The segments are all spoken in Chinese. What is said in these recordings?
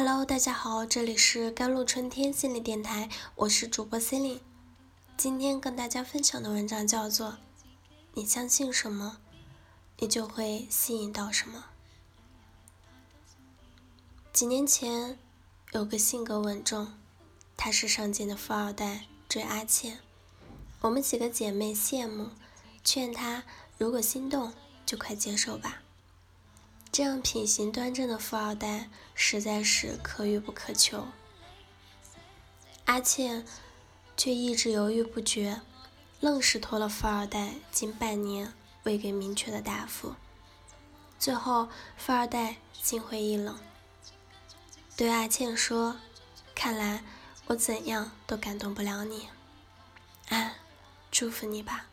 Hello，大家好，这里是甘露春天心理电台，我是主播 c e l i n e 今天跟大家分享的文章叫做《你相信什么，你就会吸引到什么》。几年前，有个性格稳重、踏实上进的富二代追阿倩，我们几个姐妹羡慕，劝他如果心动，就快接受吧。这样品行端正的富二代实在是可遇不可求。阿倩却一直犹豫不决，愣是拖了富二代近半年未给明确的答复。最后，富二代心灰意冷，对阿倩说：“看来我怎样都感动不了你，啊，祝福你吧，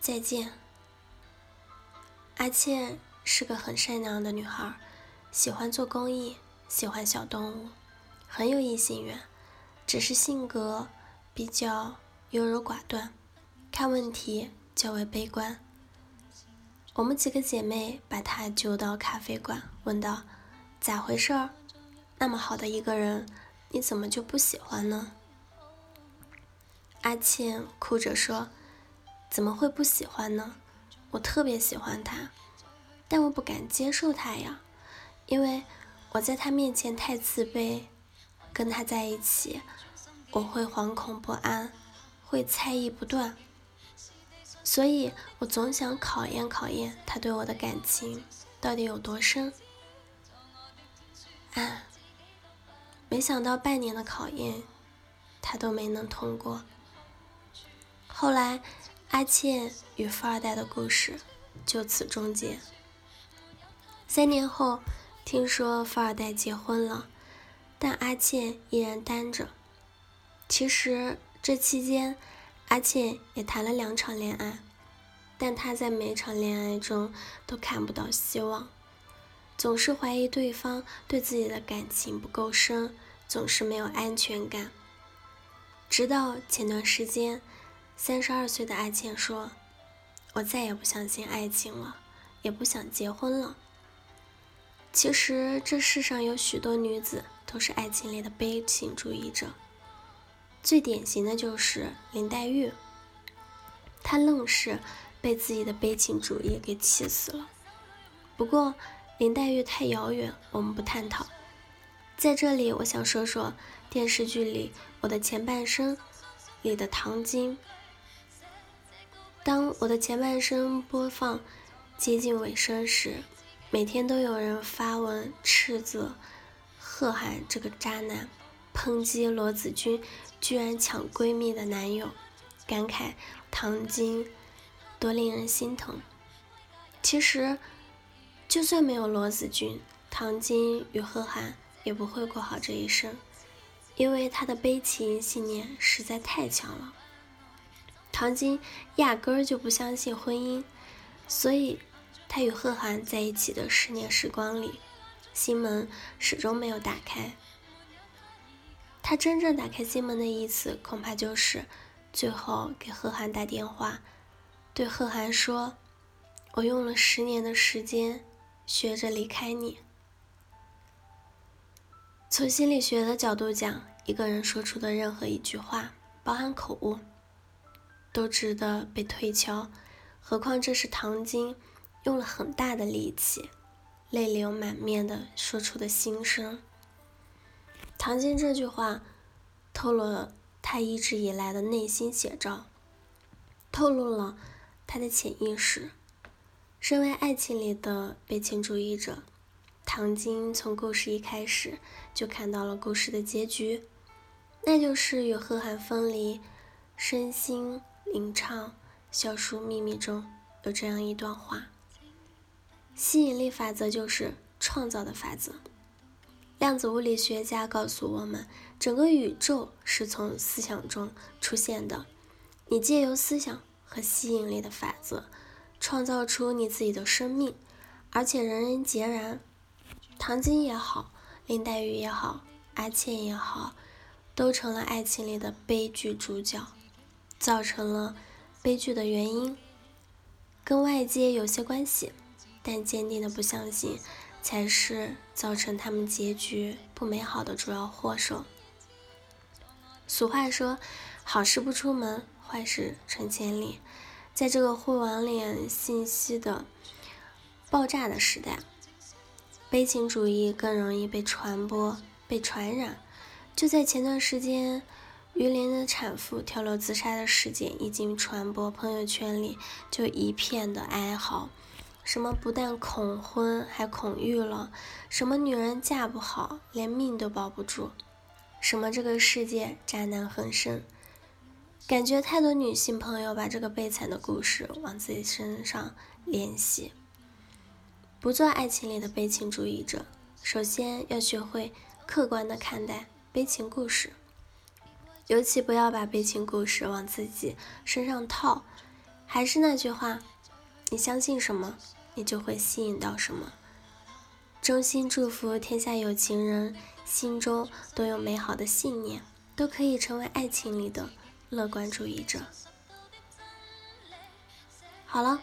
再见。”阿倩是个很善良的女孩，喜欢做公益，喜欢小动物，很有异性缘，只是性格比较优柔寡断，看问题较为悲观。我们几个姐妹把她揪到咖啡馆，问道：“咋回事？那么好的一个人，你怎么就不喜欢呢？”阿倩哭着说：“怎么会不喜欢呢？”我特别喜欢他，但我不敢接受他呀，因为我在他面前太自卑，跟他在一起我会惶恐不安，会猜疑不断，所以我总想考验考验他对我的感情到底有多深。啊，没想到半年的考验，他都没能通过。后来。阿倩与富二代的故事就此终结。三年后，听说富二代结婚了，但阿倩依然单着。其实这期间，阿倩也谈了两场恋爱，但她在每场恋爱中都看不到希望，总是怀疑对方对自己的感情不够深，总是没有安全感。直到前段时间。三十二岁的阿倩说：“我再也不相信爱情了，也不想结婚了。”其实这世上有许多女子都是爱情里的悲情主义者，最典型的就是林黛玉。她愣是被自己的悲情主义给气死了。不过林黛玉太遥远，我们不探讨。在这里，我想说说电视剧里《我的前半生》里的唐晶。当我的前半生播放接近尾声时，每天都有人发文斥责贺涵这个渣男，抨击罗子君居然抢闺蜜的男友，感慨唐晶多令人心疼。其实，就算没有罗子君，唐晶与贺涵也不会过好这一生，因为他的悲情信念实在太强了。唐晶压根儿就不相信婚姻，所以他与贺涵在一起的十年时光里，心门始终没有打开。他真正打开心门的一次，恐怕就是最后给贺涵打电话，对贺涵说：“我用了十年的时间学着离开你。”从心理学的角度讲，一个人说出的任何一句话，包含口误。都值得被推敲，何况这是唐晶用了很大的力气、泪流满面的说出的心声。唐晶这句话透露了他一直以来的内心写照，透露了他的潜意识。身为爱情里的悲情主义者，唐晶从故事一开始就看到了故事的结局，那就是与贺涵分离，身心。吟唱《小树秘密》中有这样一段话：吸引力法则就是创造的法则。量子物理学家告诉我们，整个宇宙是从思想中出现的。你借由思想和吸引力的法则，创造出你自己的生命，而且人人皆然。唐晶也好，林黛玉也好，阿倩也好，都成了爱情里的悲剧主角。造成了悲剧的原因跟外界有些关系，但坚定的不相信才是造成他们结局不美好的主要祸首。俗话说：“好事不出门，坏事传千里。”在这个互联网信息的爆炸的时代，悲情主义更容易被传播、被传染。就在前段时间，榆林的产妇跳楼自杀的事件一经传播，朋友圈里就一片的哀嚎。什么不但恐婚，还恐育了；什么女人嫁不好，连命都保不住；什么这个世界渣男横生。感觉太多女性朋友把这个悲惨的故事往自己身上联系。不做爱情里的悲情主义者，首先要学会客观的看待悲情故事，尤其不要把悲情故事往自己身上套。还是那句话，你相信什么，你就会吸引到什么。衷心祝福天下有情人心中都有美好的信念，都可以成为爱情里的乐观主义者。好了。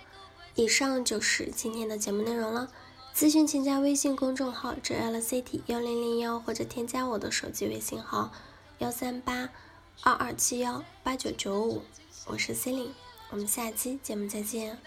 以上就是今天的节目内容了。咨询请加微信公众号 “jlct 幺零零幺”或者添加我的手机微信号幺三八二二七幺八九九五。我是 c e l i n e 我们下期节目再见。